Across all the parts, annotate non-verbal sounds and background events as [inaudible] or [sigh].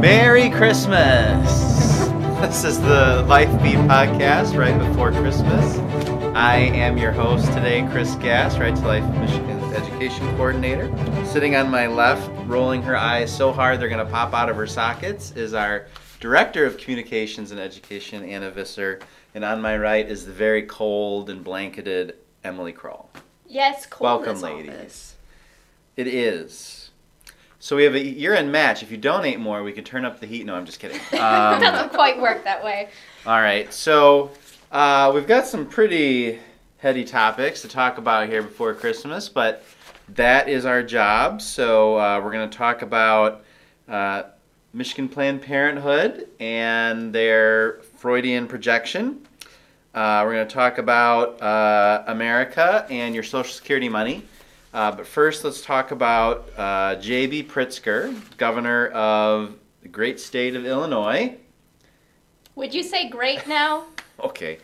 Merry Christmas! This is the Life Beat podcast right before Christmas. I am your host today, Chris Gast, Right to Life Michigan Education Coordinator. Sitting on my left, rolling her eyes so hard they're going to pop out of her sockets, is our Director of Communications and Education, Anna Visser. And on my right is the very cold and blanketed Emily Kroll. Yes, cold Welcome, ladies. this. It is. So we have a year-end match. If you donate more, we can turn up the heat. No, I'm just kidding. it [laughs] Um, doesn't quite work that way. all right, so uh, we've got some pretty heady topics to talk about here before Christmas, but that is our job. So uh, we're going to talk about uh, Michigan Planned Parenthood and their Freudian projection. Uh, we're going to talk about uh, America and your Social Security money. Uh, but first, let's talk about uh, J.B. Pritzker, governor of the great state of Illinois. Would you say great now? [laughs] Okay.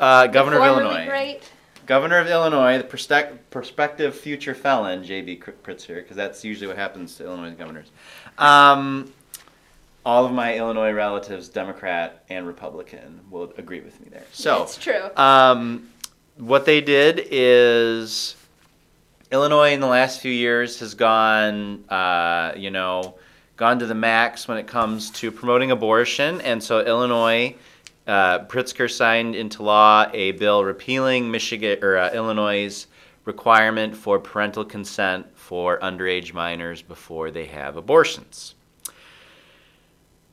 Uh, Governor of Illinois. Great. Governor of Illinois, the prospec- prospective future felon, J.B. Pritzker, because that's usually what happens to Illinois governors. Um, all of my Illinois relatives, Democrat and Republican, will agree with me there. So, it's true. um, what they did is Illinois in the last few years has gone, uh, you know, gone to the max when it comes to promoting abortion, and so Illinois, uh, Pritzker signed into law a bill repealing Michigan or uh, Illinois' requirement for parental consent for underage minors before they have abortions.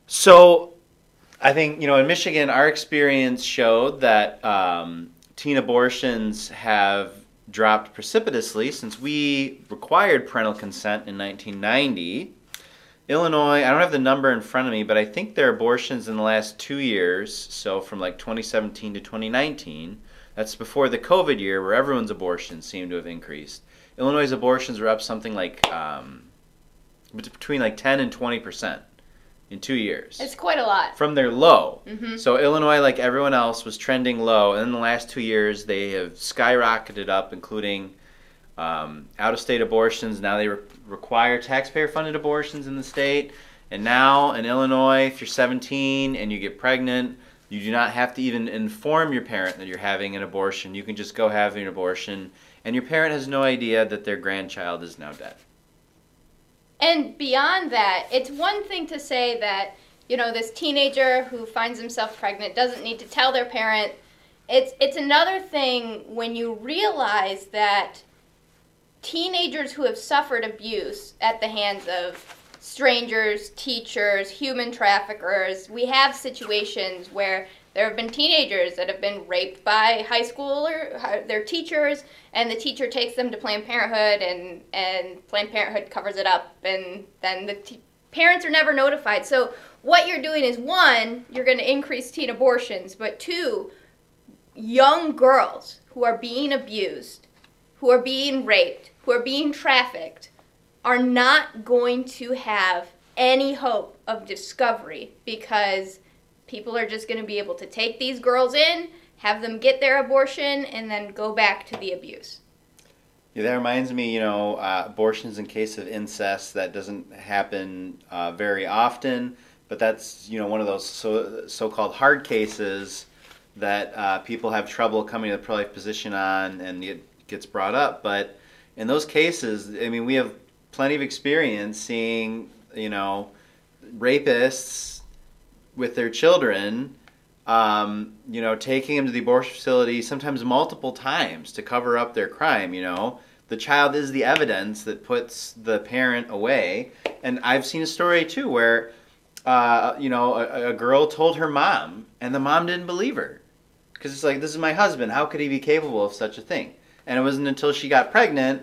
So I think you know in Michigan, our experience showed that um, teen abortions have dropped precipitously since we required parental consent in 1990. Illinois, I don't have the number in front of me, but I think their abortions in the last two years, so from like 2017 to 2019, that's before the COVID year where everyone's abortions seem to have increased. Illinois' abortions were up something like um, between like 10 and 20 percent in two years It's quite a lot. from their low. Mhm. So Illinois, like everyone else, was trending low, and in the last two years they have skyrocketed up, including um, out-of-state abortions. Now they re- require taxpayer-funded abortions in the state, and now in Illinois, if you're 17 and you get pregnant, you do not have to even inform your parent that you're having an abortion. You can just go have an abortion, and your parent has no idea that their grandchild is now dead. And beyond that, it's one thing to say that, you know, this teenager who finds himself pregnant doesn't need to tell their parent. It's it's another thing when you realize that teenagers who have suffered abuse at the hands of strangers, teachers, human traffickers, we have situations where there have been teenagers that have been raped by high school or their teachers, and the teacher takes them to Planned Parenthood, and, and Planned Parenthood covers it up, and then the t- parents are never notified. So, what you're doing is one, you're going to increase teen abortions, but two, young girls who are being abused, who are being raped, who are being trafficked, are not going to have any hope of discovery because people are just going to be able to take these girls in, have them get their abortion, and then go back to the abuse. Yeah, that reminds me, you know, uh, abortions in case of incest that doesn't happen uh, very often, but that's you know one of those so so-called hard cases that uh, people have trouble coming to the pro-life position on, and it gets brought up. But in those cases, I mean, we have plenty of experience seeing, you know, rapists with their children um, you know, taking them to the abortion facility sometimes multiple times to cover up their crime, you know. The child is the evidence that puts the parent away. And I've seen a story too where, uh, you know, a, a girl told her mom, and the mom didn't believe her. Because it's like, this is my husband. How could he be capable of such a thing? And it wasn't until she got pregnant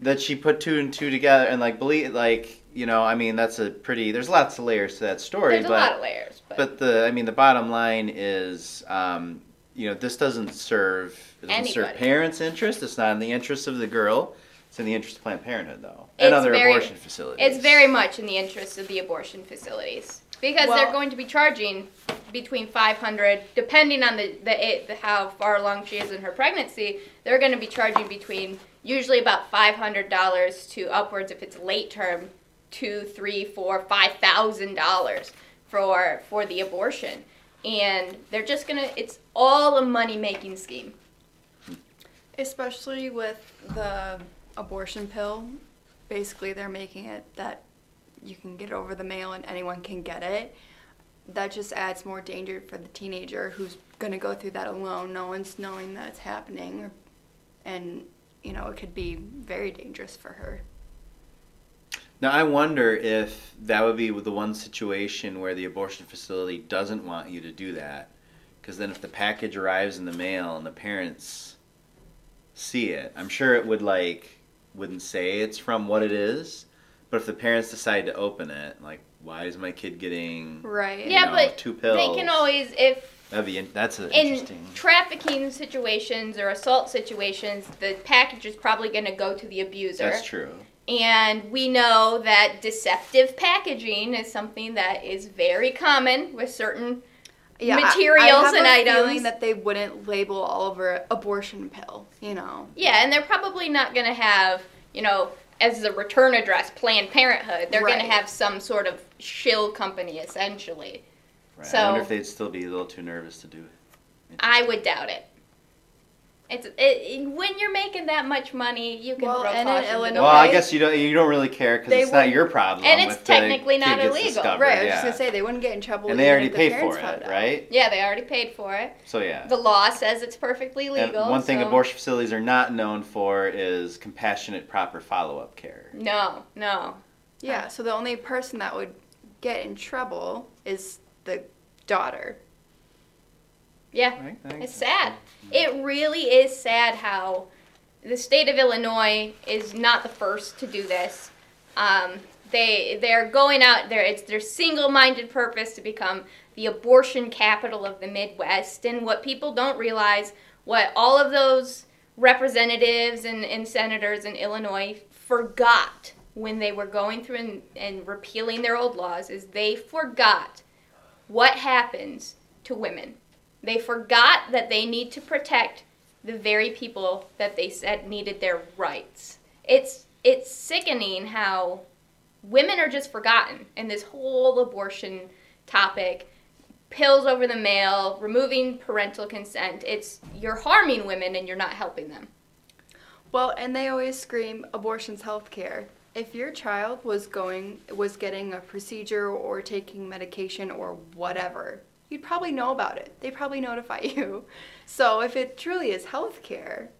that she put two and two together and, like, believe, like, you know, I mean, that's a pretty, there's lots of layers to that story. There's a but, lot of layers, but, but the, I mean, the bottom line is, um, you know, this doesn't serve it doesn't serve parents' interest. It's not in the interest of the girl. It's in the interest of Planned Parenthood, though, and It's other very- abortion facilities. it's very much in the interest of the abortion facilities because Well- they're going to be charging between 500 depending on the, the, it, the how far along she is in her pregnancy they're going to be charging between usually about $500 to upwards if it's late term two, three, four, five thousand dollars for for the abortion, and they're just gonna. It's all a money making scheme. Especially with the abortion pill, basically they're making it that you can get it over the mail and anyone can get it. That just adds more danger for the teenager who's gonna go through that alone. No one's knowing that it's happening, and you know it could be very dangerous for her. Now I wonder if that would be the one situation where the abortion facility doesn't want you to do that, because then if the package arrives in the mail and the parents see it, I'm sure it would like wouldn't say it's from what it is, but if the parents decide to open it, like why is my kid getting Right. Yeah, know, but two pills? They can always if That'd be in- that's a, in interesting. trafficking situations or assault situations, the package is probably going to go to the abuser. That's true. And we know that deceptive packaging is something that is very common with certain. Yeah, materials I have and a items. Feeling that they wouldn't label all over abortion pill. You know. Yeah, and they're probably not going to have, you know, as the return address, Planned Parenthood. They're going to have some sort of shill company, essentially. Right. So- I wonder if they'd still be a little too nervous to do it. I would doubt it. It's it, it, when you're making that much money, you can Well, throw and in caution Illinois- Well, I guess you don't you don't really care because it's not your problem. And it's technically not illegal. discovered, Right. I was yeah. just gonna say they wouldn't get in trouble. and they already if the paid for it, right? Yeah, they already paid for it. So yeah. The law says it's perfectly And legal. one thing so- abortion facilities are not known for is compassionate, proper follow-up care. No, no. Yeah, so the only person that would get in trouble is the daughter. Yeah, Right? It's sad. It really is sad how the state of Illinois is not the first to do this. Um, they they're going out there. It's their single-minded purpose to become the abortion capital of the Midwest. And what people don't realize, what all of those representatives and, and senators in Illinois forgot when they were going through and, and repealing their old laws, is they forgot what happens to women. They forgot that they need to protect the very people that they said needed their rights. It's it's sickening how women are just forgotten in this whole abortion topic. Pills over the mail, removing parental consent. It's you're harming women and you're not helping them. Well, and they always scream abortion's health care. If your child was going was getting a procedure or taking medication or whatever, you'd probably know about it. They probably notify [laughs] you. So if it truly is health care,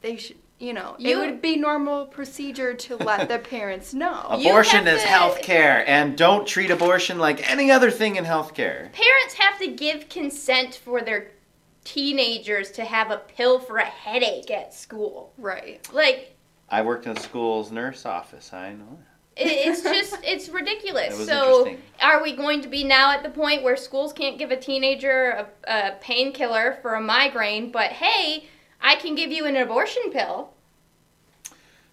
they should you know, it would be normal procedure to [laughs] let the parents know. Abortion is to- health care, and don't treat abortion like any other thing in health care. Parents have to give consent for their teenagers to have a pill for a headache at school. Right. Like I worked in a school's nurse office. I know. It- It's just, [laughs] it's ridiculous. That so, are we going to be now at the point where schools can't give a teenager a, a painkiller for a migraine, but hey, I can give you an abortion pill?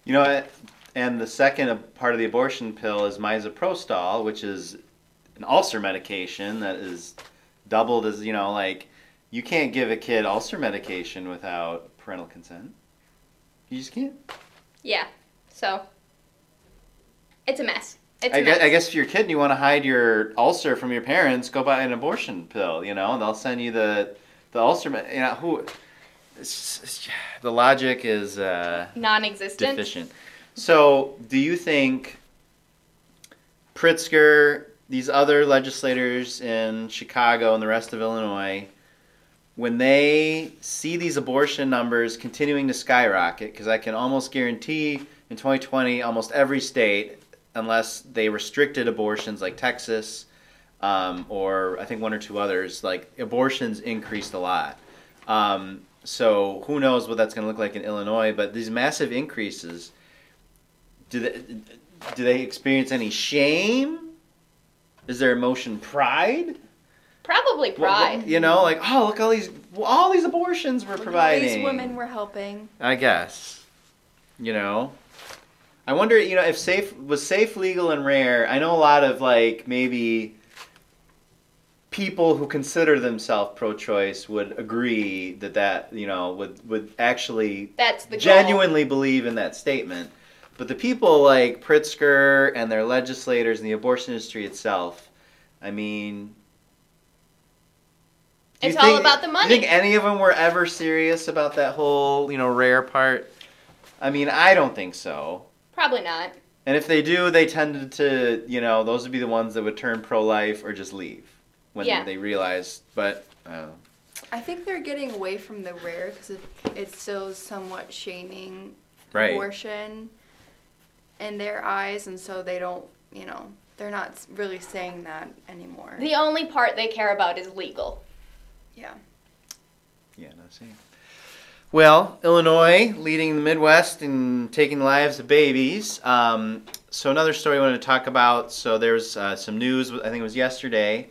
You know, and the second part of the abortion pill is misoprostol, which is an ulcer medication that is doubled as you know, like you can't give a kid ulcer medication without parental consent. You just can't. Yeah. So, it's a mess. It's a I mess. I guess if you're a kid and you want to hide your ulcer from your parents, go buy an abortion pill. You know, and they'll send you the the ulcer. You know who? It's, it's, the logic is. Uh, non-existent. deficient. So, do you think Pritzker, these other legislators in Chicago and the rest of Illinois, when they see these abortion numbers continuing to skyrocket, because I can almost guarantee in 2020, almost every state, unless they restricted abortions like Texas um, or I think one or two others, like abortions increased a lot. Um, so who knows what that's going to look like in Illinois? But these massive increases, do they do they experience any shame? Is there emotion pride? Probably pride. you know, like oh look all these all these abortions we're at all providing. These women were helping. I guess. You know. I wonder, you know, if safe was safe, legal, and rare. I know a lot of like maybe people who consider themselves pro-choice would agree that that you know would would actually That's the goal. genuinely believe in that statement. But the people like Pritzker and their legislators and the abortion industry itself, I mean, It's all about the money. Do you think any of them were ever serious about that whole, you know, rare part? I mean, I don't think so. Probably not. And if they do, they tended to, you know, those would be the ones that would turn pro-life or just leave when Yeah. they realize. But I. I think they're getting away from the rare because it, it's still somewhat shaming right, abortion in their eyes, and so they don't, you know, they're not really saying that anymore. The only part they care about is legal. yeah. yeah, no, same. Well, Illinois leading the Midwest in taking the lives of babies. Um, so another story I wanted to talk about. So there's uh, some news. I think it was yesterday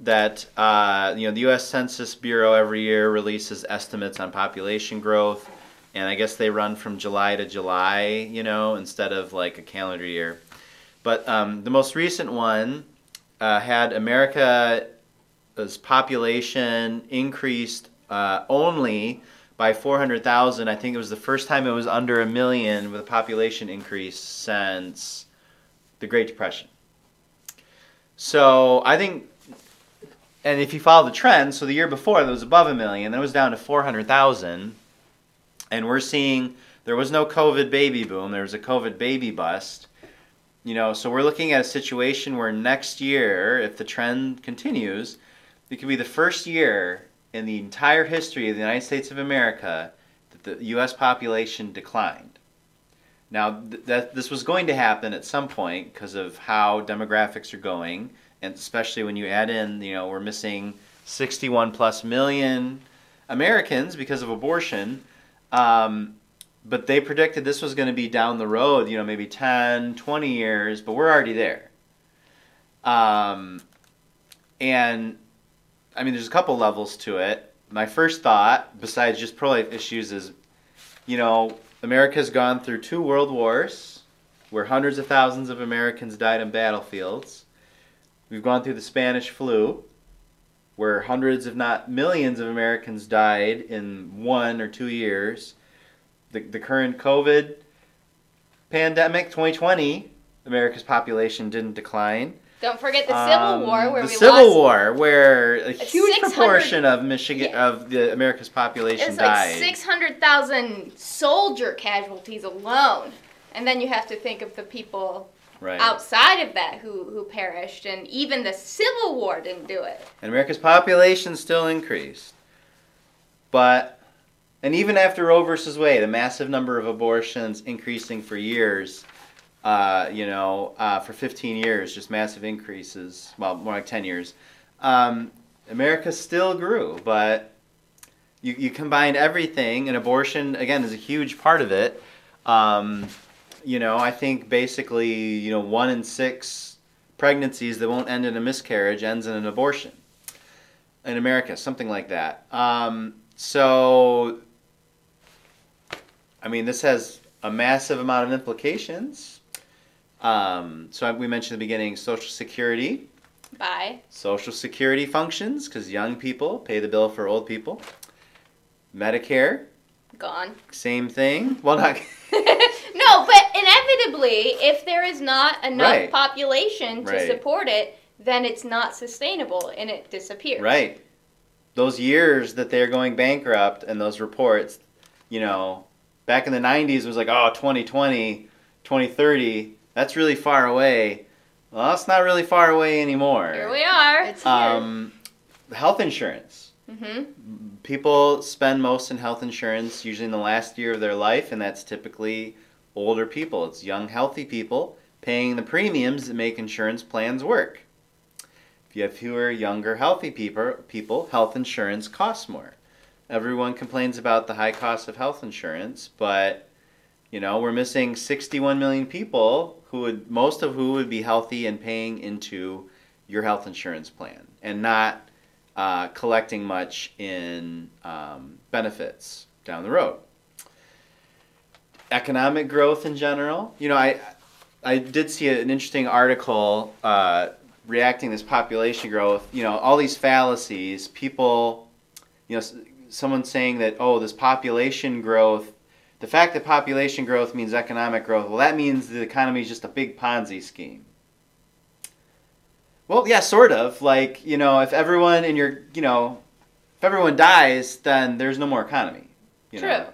that uh, you know the U.S. Census Bureau every year releases estimates on population growth, and I guess they run from July to July, you know, instead of like a calendar year. But um, the most recent one uh, had America's population increased uh, only by 400,000. I think it was the first time it was under a million with a population increase since the Great Depression. So I think, and if you follow the trend, so the year before it was above a million, then it was down to 400,000. And we're seeing there was no COVID baby boom, there was a COVID baby bust. You know, so we're looking at a situation where next year, if the trend continues, it could be the first year in the entire history of the United States of America that the U.S. population declined. Now, th- that this was going to happen at some point because of how demographics are going, and especially when you add in, you know, we're missing 61 plus million Americans because of abortion. Um, but they predicted this was going to be down the road, you know, maybe 10, 20 years, but we're already there. Um, and I mean, there's a couple levels to it. My first thought, besides just pro life issues, is you know, America's gone through two world wars where hundreds of thousands of Americans died on battlefields. We've gone through the Spanish flu where hundreds, if not millions, of Americans died in one or two years. The, the current COVID pandemic, 2020, America's population didn't decline. Don't forget the Um, Civil War, where the we Civil. War, where a huge proportion of Michigan Yeah. of the America's population It's like died. six hundred thousand soldier casualties alone, and then you have to think of the people right. outside of that who who perished, and even the Civil War didn't do it. And America's population still increased. But, and even after Roe versus Wade, a massive number of abortions increasing for years, uh, you know, uh, for 15 years, just massive increases, well, more like 10 years. Um, America still grew, but you, you combine everything, and abortion, again, is a huge part of it. Um, you know, I think basically, you know, one in six pregnancies that won't end in a miscarriage ends in an abortion in America, something like that. Um, so, I mean, this has a massive amount of implications. Um, so we mentioned at the beginning Social Security. By Social Security functions because young people pay the bill for old people. Medicare, gone. same thing. Well, not [laughs] [laughs] no, but inevitably, if there is not enough Right. population to Right. support it, then it's not sustainable and it disappears. right. Those years that they're going bankrupt and those reports, you know, back in the 90s it was like, oh, 2020, 2030, that's really far away. Well, that's not really far away anymore. Here we are. It's here. Um, health insurance. hmm People spend most in health insurance usually in the last year of their life, and that's typically older people. It's young, healthy people paying the premiums that make insurance plans work. If you have fewer younger, healthy people, people health insurance costs more. Everyone complains about the high cost of health insurance, but you know we're missing 61 million people who would most of who would be healthy and paying into your health insurance plan and not uh, collecting much in um, benefits down the road. Economic growth in general, you know, I I did see an interesting article uh, reacting this population growth. You know, all these fallacies. People, you know, someone saying that oh, this population growth the fact that population growth means economic growth, well, that means the economy is just a big Ponzi scheme. Well, yeah, sort of. Like, you know, if everyone in your, you know, if everyone dies, then there's no more economy. You True. Know?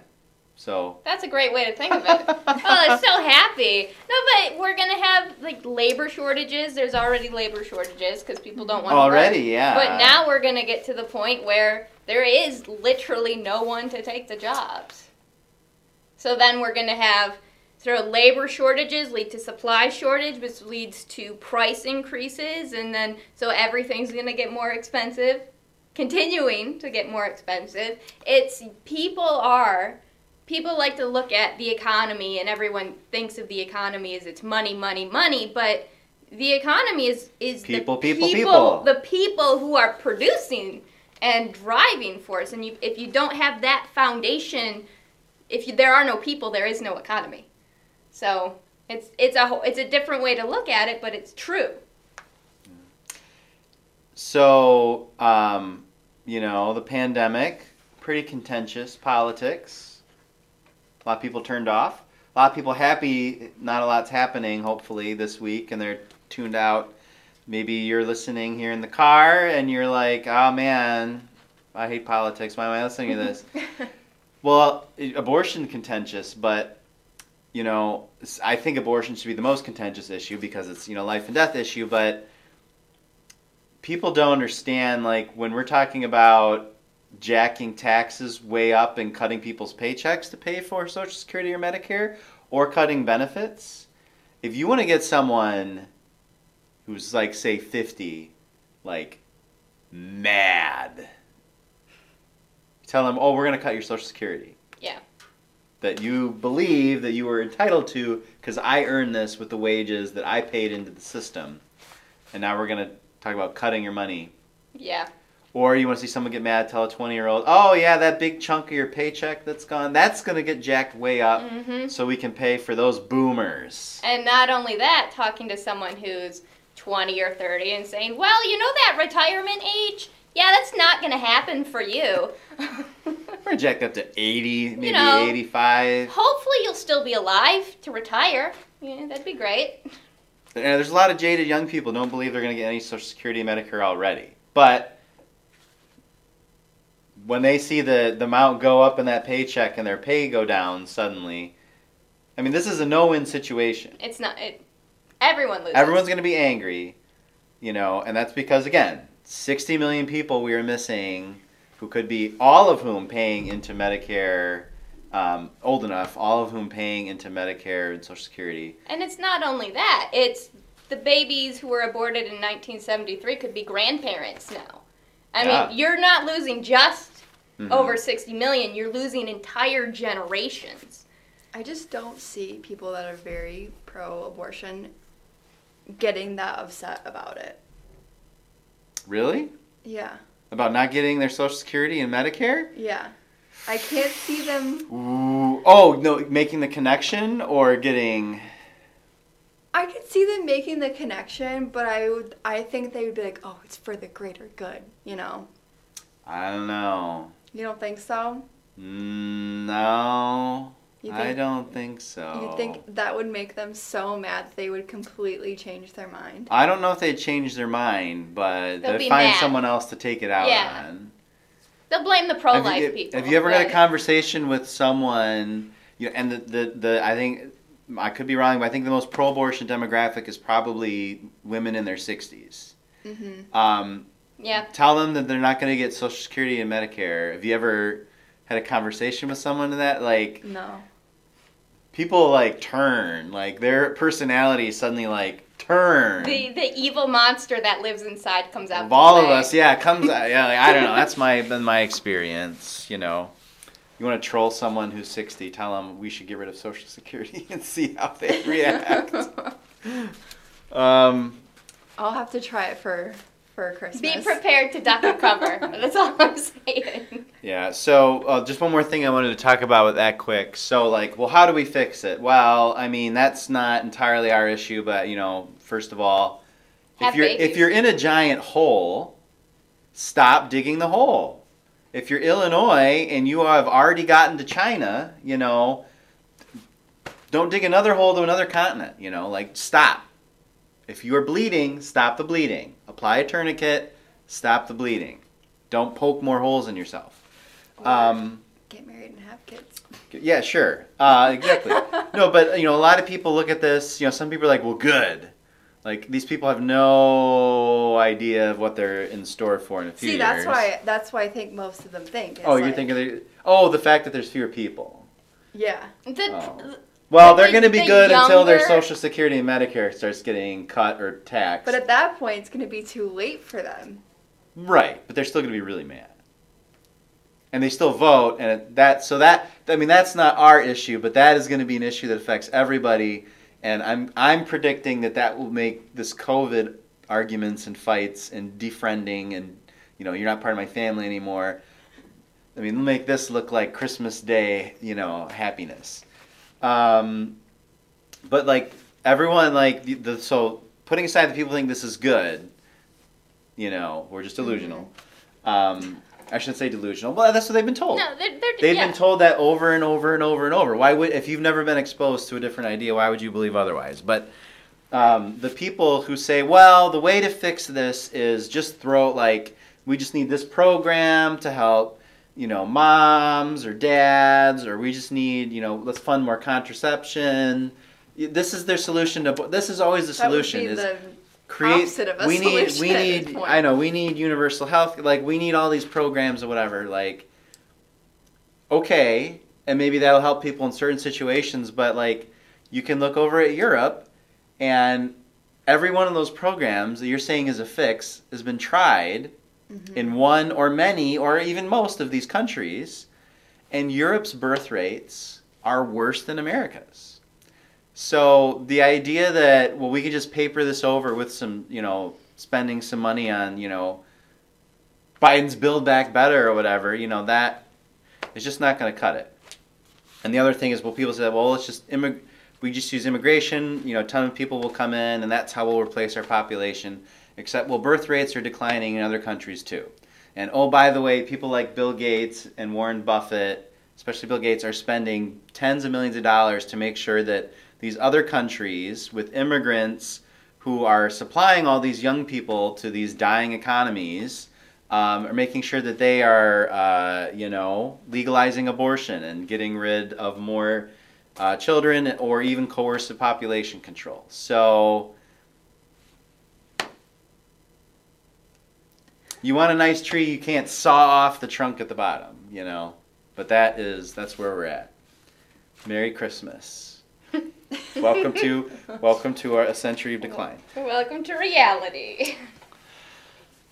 So, That's a great way to think of it. oh, I'm so [laughs] happy. No, but we're gonna have like labor shortages. There's already labor shortages because people don't want to already, work. yeah. But now we're gonna get to the point where there is literally no one to take the jobs. So then we're gonna have so labor shortages lead to supply shortage, which leads to price increases, and then so everything's gonna get more expensive, continuing to get more expensive. It's people are people like to look at the economy and everyone thinks of the economy as it's money, money, money, but the economy is is People, the people, people. the people who are producing and driving force. And you, if you don't have that foundation, if you, there are no people, there is no economy. So it's it's a whole- it's a different way to look at it, but it's true. So, um, you know, the pandemic, pretty contentious politics. A lot of people turned off. A lot of people happy, not a lot's happening, hopefully, this week, and they're tuned out. Maybe you're listening here in the car and you're like, oh man, I hate politics. Why am I listening to this? [laughs] well, abortion contentious, but you know, I think abortion should be the most contentious issue because it's you know life and death issue. But people don't understand like when we're talking about jacking taxes way up and cutting people's paychecks to pay for Social Security or Medicare, or cutting benefits. If you want to get someone who's like say fifty, like mad, tell them, oh, we're gonna cut your Social Security Yeah. that you believe that you were entitled to because I earned this with the wages that I paid into the system. And now we're going to talk about cutting your money. Yeah. Or you want to see someone get mad, tell a 20 year old, oh, yeah, that big chunk of your paycheck that's gone, that's going to get jacked way up hmm so we can pay for those boomers. And not only that, talking to someone who's 20 or 30 and saying, well, you know that retirement age? Yeah, that's not going to happen for you. [laughs] Jacked up to 80, maybe know, 85. Hopefully, you'll still be alive to retire. Yeah, that'd be great. And there's a lot of jaded young people don't believe they're going to get any Social Security Medicare already. But when they see the, the amount go up in that paycheck and their pay go down suddenly, I mean, this is a no win situation. It's not. It, everyone loses. Everyone's going to be angry, you know, and that's because, again, 60 million people we are missing who could be all of whom paying into Medicare. Um, old enough, all of whom paying into Medicare and Social Security. And it's not only that. It's the babies who were aborted in 1973 could be grandparents now. I Yeah. mean, you're not losing just Mhm. over 60 million. You're losing entire generations. I just don't see people that are very pro abortion getting that upset about it. Really? Yeah. About not getting their Social Security and Medicare? Yeah. I can't see them. Ooh. Oh, no, making the connection or getting. I could see them making the connection, but I would. I think they would be like, "Oh, it's for the greater good," you know. I don't know. You don't think so? Mm, no. You I don't think so. You think that would make them so mad that they would completely change their mind? I don't know if they'd change their mind, but They'll they'd find mad. someone else to take it out Yeah. on. They'll blame the pro have life you, people. Have you ever had a conversation with someone, you know, and the, the, the I think, I could be wrong, but I think the most pro abortion demographic is probably women in their 60s. Mm-hmm. Um, Yeah. tell them that they're not going to get Social Security and Medicare. Have you ever had a conversation with someone to that like No. People like turn, like their personality suddenly like turn. The the evil monster that lives inside comes out. of to all of us, yeah, it comes. out- Yeah, like, I don't know. That's my been my experience. You know, you want to troll someone who's sixty, tell them we should get rid of Social Security [laughs] and see how they react. [laughs] um, I'll have to try it for for Christmas. Be prepared to duck and cover. [laughs] That's all I'm saying. Yeah. So uh, just one more thing I wanted to talk about with that quick. So like, well, how do we fix it? Well, I mean, that's not entirely our issue, but you know, first of all, if Have you're babies. if you're in a giant hole, stop digging the hole. If you're Illinois and you have already gotten to China, you know, don't dig another hole to another continent. You know, like stop. If you are bleeding, stop the bleeding. Apply a tourniquet. Stop the bleeding. Don't poke more holes in yourself. Or Um, get married and have kids. yeah, sure. Uh, exactly. [laughs] no, but you know, a lot of people look at this. You know, some people are like, "Well, good." Like these people have no idea of what they're in store for in a few See, years. that's why that's why I think most of them think. Oh, you're like- thinking? They, oh, the fact that there's fewer people. Yeah. The, Oh. Well, they're the- going to be good until their Social Security and Medicare starts getting cut or taxed. But at that point, it's going to be too late for them. right, but they're still going to be really mad. And they still vote, and that so that I mean that's not our issue, but that is going to be an issue that affects everybody. And I'm I'm predicting that that will make this COVID arguments and fights and defriending and you know you're not part of my family anymore. I mean, make this look like Christmas Day, you know, happiness. Um, but like everyone, like the, the so putting aside the people think this is good, you know, we're just delusional. Um, I shouldn't say delusional. but that's what they've been told. no, they're, they're They've yeah. been told that over and over and over and over. Why would, if you've never been exposed to a different idea, why would you believe otherwise? But um, the people who say, well, the way to fix this is just throw like we just need this program to help, you know, moms or dads, or we just need, you know, let's fund more contraception. This is their solution to. This is always the solution. is the create opposite of a we need we solution at this need i know we need universal health like we need all these programs or whatever like okay and maybe that'll help people in certain situations but like you can look over at europe and every one of those programs that you're saying is a fix has been tried Mhm. in one or many or even most of these countries and europe's birth rates are worse than america's so the idea that well we could just paper this over with some you know spending some money on you know Biden's build back better or whatever you know that is just not going to cut it. And the other thing is well people say well let's just immig- we just use immigration you know a ton of people will come in and that's how we'll replace our population except well birth rates are declining in other countries too. And oh by the way people like Bill Gates and Warren Buffett especially Bill Gates are spending tens of millions of dollars to make sure that these other countries with immigrants who are supplying all these young people to these dying economies um, are making sure that they are, uh, you know, legalizing abortion and getting rid of more uh, children or even coercive population control. So, you want a nice tree, you can't saw off the trunk at the bottom, you know. But that is that's where we're at. Merry Christmas. [laughs] welcome to welcome to our a century of decline. Welcome to reality. [laughs]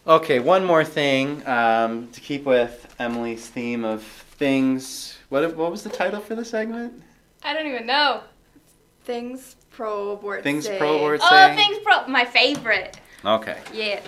Okay, one more thing um, to keep with Emily's theme of things. What what was the title for the segment? I don't even know. Things pro abort. Things pro abort. Oh, things pro. My favorite. Okay. Yeah.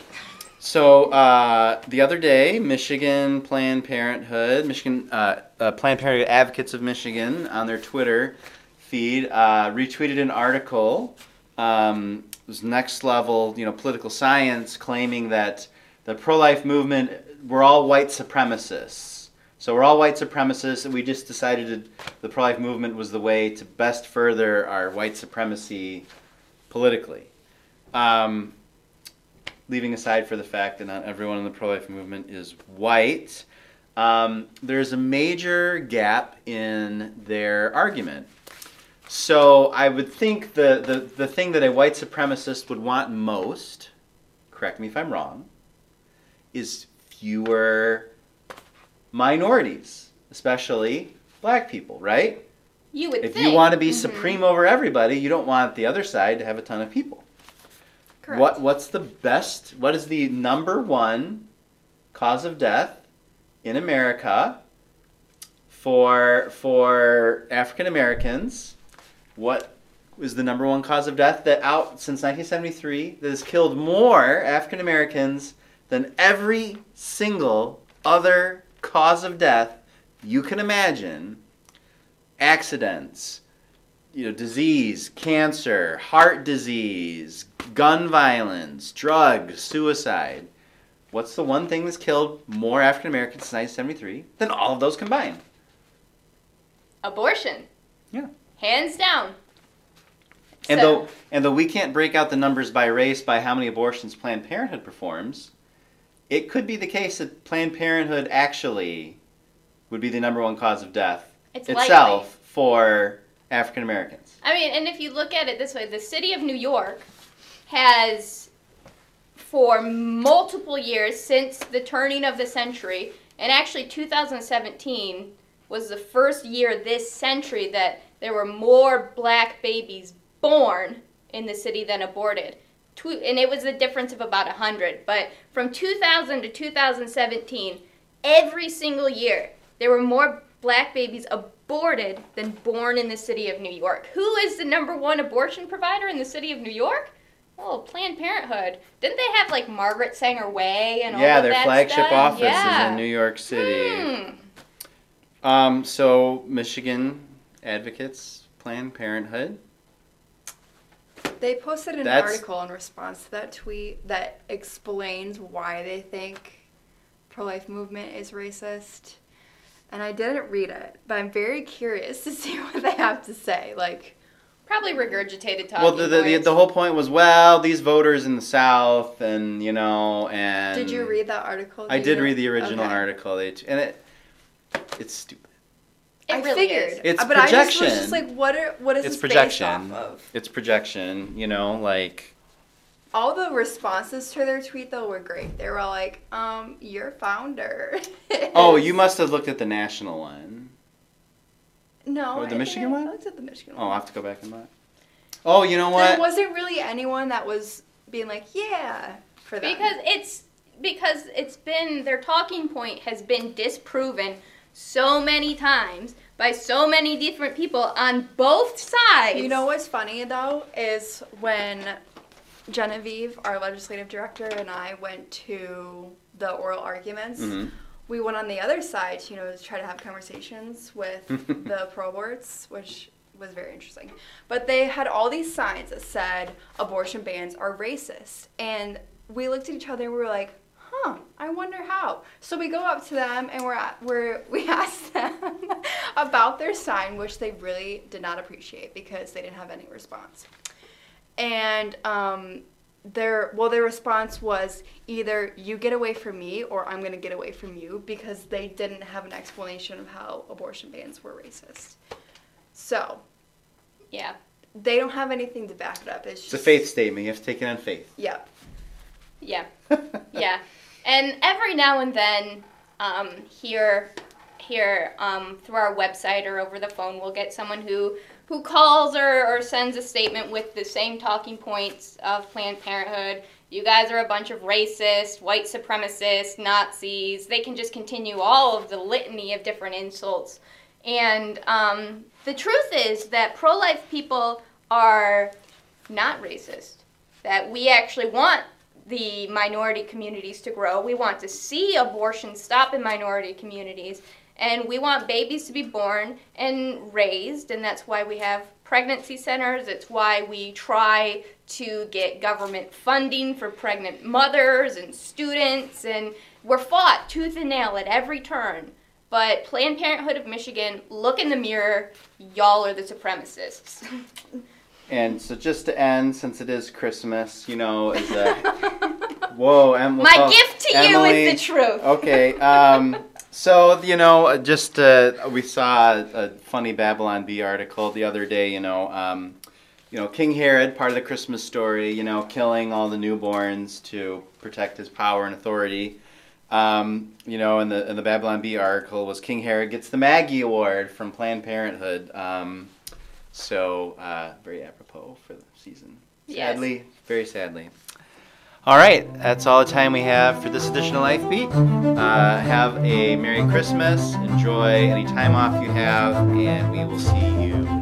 So uh, the other day, Michigan Planned Parenthood, Michigan uh, uh, Planned Parenthood Advocates of Michigan, on their Twitter feed, uh, retweeted an article. Um, it was next level, you know, political science, claiming that the pro-life movement we're all white supremacists. So we're all white supremacists, and we just decided the pro-life movement was the way to best further our white supremacy politically. Um, leaving aside for the fact that not everyone in the pro-life movement is white, um, there's a major gap in their argument. So I would think the, the, the thing that a white supremacist would want most, correct me if I'm wrong, is fewer minorities, especially black people, right? You would If think. you want to be Mhm. supreme over everybody, you don't want the other side to have a ton of people. Correct. What what's the best? What is the number one cause of death in America for for African Americans? What is the number one cause of death that out since 1973 that has killed more African Americans than every single other cause of death you can imagine? Accidents, you know, disease, cancer, heart disease, gun violence, drugs, suicide. What's the one thing that's killed more African Americans since 1973 than all of those combined? Abortion. Yeah. Hands down. And So- though and though we can't break out the numbers by race by how many abortions Planned Parenthood performs, it could be the case that Planned Parenthood actually would be the number one cause of death It's itself likely. for African Americans. I mean, and if you look at it this way, the city of New York has, for multiple years since the turning of the century, and actually 2017 was the first year this century that there were more black babies born in the city than aborted. And it was a difference of about 100. But from 2000 to 2017, every single year, there were more black babies aborted than born in the city of New York. Who is the number one abortion provider in the city of New York? Oh, Planned Parenthood. Didn't they have like Margaret Sanger Way and all that? yeah, their flagship stuff? office yeah. is in New York City. Hmm. Um, so Michigan advocates Planned Parenthood. They posted an That's- article in response to that tweet that explains why they think pro-life movement is racist. And I didn't read it, but I'm very curious to [laughs] see what they have to say. Like, Probably regurgitated talking Well, the, the, the, the whole point was, well, these voters in the South, and you know, and did you read that article? I did you- read the original okay. article. And it, it's stupid. It I really figured, is. It's uh, but I just was projection. just like, what are what is It's this projection. based off of? It's projection. You know, like All the responses to their tweet though were great. They were all like, um, your founder. [laughs] oh, you must have looked at the national one. No. Or I the Michigan think I one? looked at the Michigan Oh, I'll have to go back and look. Oh, you know what? There wasn't really anyone that was being like, yeah, for them. Because it's because it's been their talking point has been disproven so many times by so many different people on both sides. You know what's funny though is when Genevieve, our legislative director, and I went to the oral arguments. Mhm. We went on the other side, you know, to try to have conversations with [laughs] the pro aborts, which was very interesting. But they had all these signs that said abortion bans are racist, and we looked at each other and we were like, "Huh, I wonder how." So we go up to them and we're at, we're [laughs] we asked them [laughs] about their sign, which they really did not appreciate because they didn't have any response. And um, their well, their response was either you get away from me or I'm gonna get away from you because they didn't have an explanation of how abortion bans were racist. So Yeah. they don't have anything to back it up. It's, It's a faith statement. You have to take it on faith. Yep. Yeah. [laughs] Yeah. And every now and then, um, here, here, um, through our website or over the phone, we'll get someone who who calls or, or sends a statement with the same talking points of Planned Parenthood. You guys are a bunch of racist, white supremacists, Nazis. They can just continue all of the litany of different insults. And um, the truth is that pro life people are not racist. That we actually want the minority communities to grow. We want to see abortion stop in minority communities. And we want babies to be born and raised. And that's why we have pregnancy centers. It's why we try to get government funding for pregnant mothers and students. And we're fought tooth and nail at every turn. But Planned Parenthood of Michigan, look in the mirror. Y'all are the supremacists. [laughs] And so, just to end, since it is Christmas, you know, is a [laughs] whoa, Em- My oh, gift to Emily- you is the truth. Okay. Um, [laughs] so you know, just uh, we saw a funny Babylon Bee article the other day. You know, um, you know, King Herod, part of the Christmas story. You know, killing all the newborns to protect his power and authority. Um, you know, in the in the Babylon Bee article was King Herod gets the Maggie Award from Planned Parenthood. Um, so uh, very apropos for the season. Yes. Sadly, very sadly. All right, that's all the time we have for this edition of Life Beat. Uh, have a Merry Christmas. Enjoy any time off you have, and we will see you